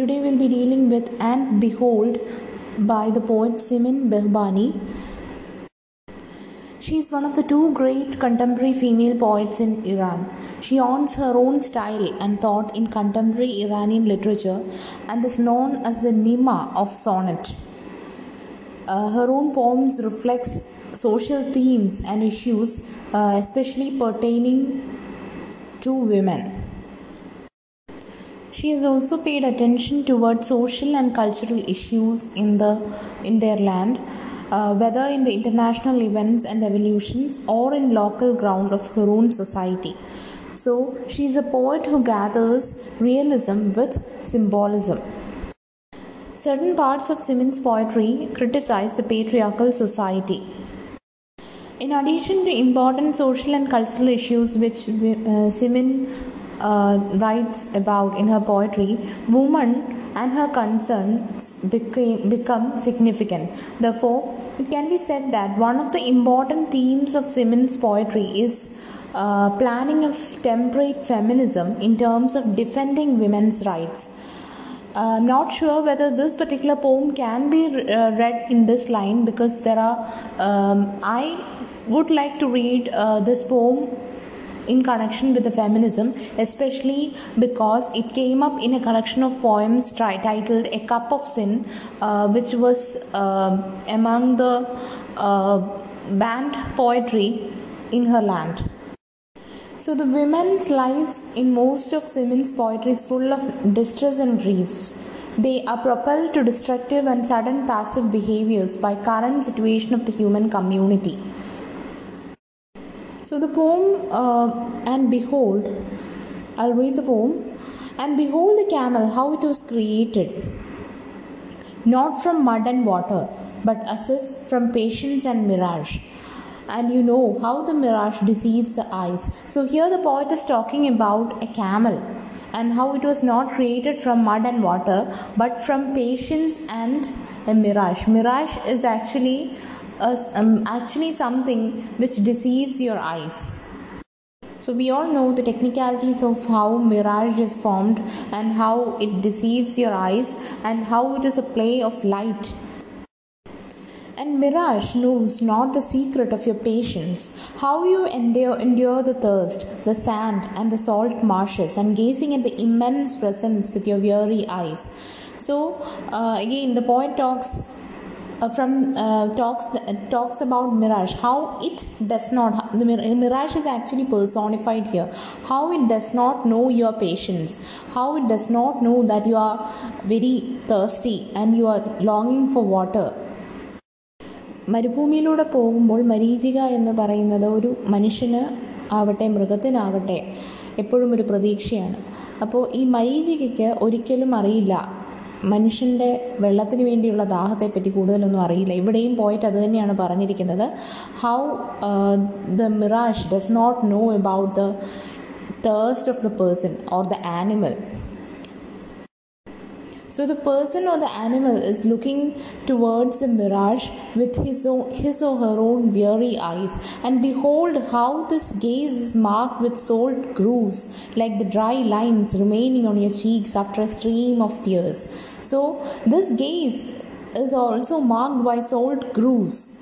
Today we'll be dealing with And Behold by the poet Simin Behbahani. She is one of the two great contemporary female poets in Iran. She owns her own style and thought in contemporary Iranian literature and is known as the Nima of sonnet. Uh, her own poems reflects social themes and issues, uh, especially pertaining to women. She has also paid attention towards social and cultural issues in the in their land, uh, whether in the international events and evolutions or in local ground of her own society. So she is a poet who gathers realism with symbolism. Certain parts of Simin's poetry criticize the patriarchal society. In addition to important social and cultural issues which uh, uh, writes about in her poetry, woman and her concerns became, become significant. Therefore, it can be said that one of the important themes of Simin's poetry is uh, planning of temperate feminism in terms of defending women's rights. Uh, I'm not sure whether this particular poem can be uh, read in this line because there are. Um, I would like to read uh, this poem in connection with the feminism, especially because it came up in a collection of poems tri- titled A Cup of Sin, uh, which was uh, among the uh, banned poetry in her land. So, the women's lives in most of Simin's poetry is full of distress and grief. They are propelled to destructive and sudden passive behaviors by current situation of the human community. So the poem, uh, and behold, I'll read the poem. And behold the camel, how it was created, not from mud and water, but as if from patience and mirage. And you know how the mirage deceives the eyes. So here the poet is talking about a camel and how it was not created from mud and water, but from patience and a mirage. Mirage is actually um, actually something which deceives your eyes. So, we all know the technicalities of how mirage is formed and how it deceives your eyes and how it is a play of light. And mirage knows not the secret of your patience, how you endure, endure the thirst, the sand, and the salt marshes, and gazing at the immense presence with your weary eyes. So, uh, again, the poet talks from uh, talks uh, talks about mirage how it does not the mirage is actually personified here how it does not know your patience how it does not know that you are very thirsty and you are longing for water മരുഭൂമിയിലൂടെ പോകുമ്പോൾ മരീചിക എന്ന് പറയുന്നത് ഒരു മനുഷ്യന് ആവട്ടെ മൃഗത്തിനാവട്ടെ എപ്പോഴും ഒരു പ്രതീക്ഷയാണ് അപ്പോൾ ഈ മരീചികയ്ക്ക് ഒരിക്കലും അറിയില്ല മനുഷ്യന്റെ വെള്ളത്തിന് വേണ്ടിയുള്ള ദാഹത്തെപ്പറ്റി കൂടുതലൊന്നും അറിയില്ല. ഇവിടെയും പോയിട്ട് അത് തന്നെയാണ് പറഞ്ഞിരിക്കുന്നത്. How the mirage does not know about the thirst of the person or the animal So the person or the animal is looking towards the mirage with his, own, his or her own weary eyes. And behold how this gaze is marked with salt grooves, like the dry lines remaining on your cheeks after a stream of tears. So this gaze is also marked by salt grooves.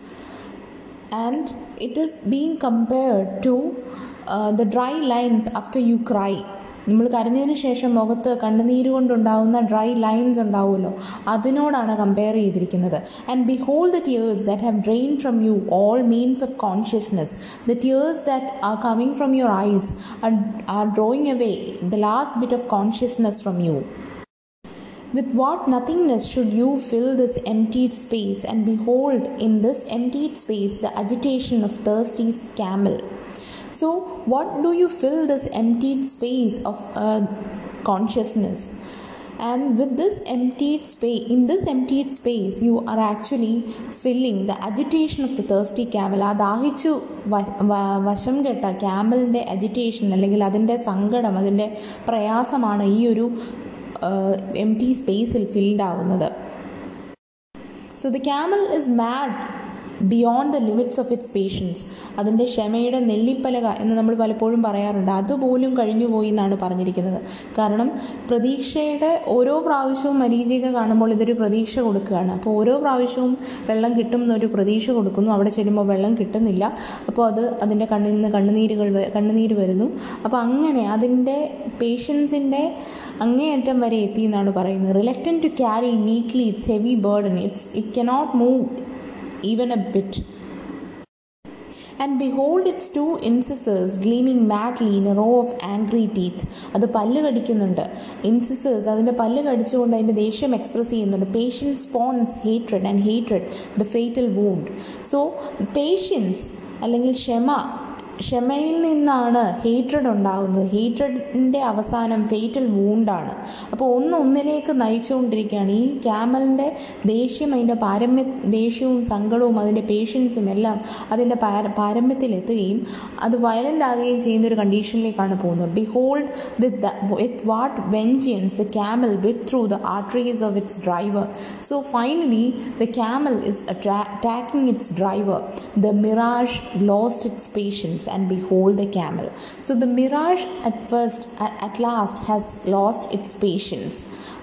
And it is being compared to uh, the dry lines after you cry. നമ്മൾ കരഞ്ഞതിന് ശേഷം മുഖത്ത് കണ്ണുനീര് കൊണ്ടുണ്ടാവുന്ന dry lines ഉണ്ടാവുമല്ലോ അതിനോടാണ് compare ചെയ്തിരിക്കുന്നത് and behold the tears that have drain from you all means of consciousness the tears that are coming from your eyes are drawing away the last bit of consciousness from you With what nothingness should you fill this emptied space, and behold in this emptied space the agitation of thirsty camel? So, what do you fill this emptied space of uh, consciousness? And with this emptied space, in this emptied space, you are actually filling the agitation of the thirsty camel. ആ ദാഹിച്ചു വശം കെട്ട ക്യാമലിന്റെ agitation അല്ലെങ്കിൽ അതിന്റെ സങ്കടം അതിന്റെ പ്രയാസമാണ് ഈ ഒരു എം ടി സ്പേസിൽ ഫിൽഡ് ആവുന്നത് so the camel is mad beyond the limits of its patience അതിന്റെ ക്ഷമയുടെ നെല്ലിപ്പലക എന്ന് നമ്മൾ പലപ്പോഴും പറയാറുണ്ട്. അതുപോലും കഴിഞ്ഞുപോയി എന്നാണ് പറഞ്ഞിരിക്കുന്നത്. കാരണം പ്രതീക്ഷയുടെ ഓരോ പ്രാവശ്യവും മരീചിക കാണുമ്പോൾ ഇതൊരു പ്രതീക്ഷ കൊടുക്കുകയാണ്. അപ്പോൾ ഓരോ പ്രാവശ്യവും വെള്ളം കിട്ടും എന്നൊരു പ്രതീക്ഷ കൊടുക്കുന്നു. അവിടെ ചെല്ലുമ്പോൾ വെള്ളം കിട്ടുന്നില്ല. അപ്പോൾ അത് അതിന്റെ കണ്ണിൽ നിന്ന് കണ്ണുനീരുകൾ കണ്ണുനീര് വരുന്നു. അപ്പോൾ അങ്ങനെ അതിന്റെ പേഷ്യൻസിന്റെ അങ്ങേയറ്റം വരെ എത്തി എന്നാണ് പറയുന്നത്. Reluctant to carry meekly its heavy burden it's it cannot move even a bit and behold its two incisors gleaming madly in row of angry teeth അത് പല്ല് കടിക്കുന്നുണ്ട്. ഇൻസിസേഴ്സ് അതിന്റെ പല്ല് കടിച്ചുകൊണ്ട് അതിന്റെ ദേഷ്യം എക്സ്പ്രസ് ചെയ്യുന്നുണ്ട്. Patience spawns hatred and hatred the fatal wound so patience അല്ലെങ്കിൽ ക്ഷമ ക്ഷമയിൽ നിന്നാണ് ഹീറ്റഡ് ഉണ്ടാകുന്നത്. ഹീറ്റഡിന്റെ അവസാനം ഫേറ്റൽ വൂണ്ടാണ് അപ്പോൾ ഒന്ന് ഒന്നിലേക്ക് നയിച്ചുകൊണ്ടിരിക്കുകയാണ്. ഈ ക്യാമലിന്റെ ദേഷ്യം അതിന്റെ പാരമ്യ ദേഷ്യവും സങ്കടവും അതിന്റെ പേഷ്യൻസും എല്ലാം അതിന്റെ പാര പാരമ്യത്തിലെത്തുകയും അത് വയലന്റ് ആകുകയും ചെയ്യുന്ന ഒരു കണ്ടീഷനിലേക്കാണ് പോകുന്നത്. Behold with with what vengeance the camel with through the arteries of its driver so finally the camel is attacking its driver the mirage lost its patience and behold the camel. So the mirage at first, at last, has lost its patience.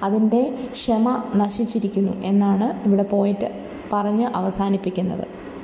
അതിന്റെ ക്ഷമ നശിച്ചിരിക്കുന്നു എന്നാണ് ഇവിടെ പോയിട്ട് പറഞ്ഞ് അവസാനിപ്പിക്കുന്നത്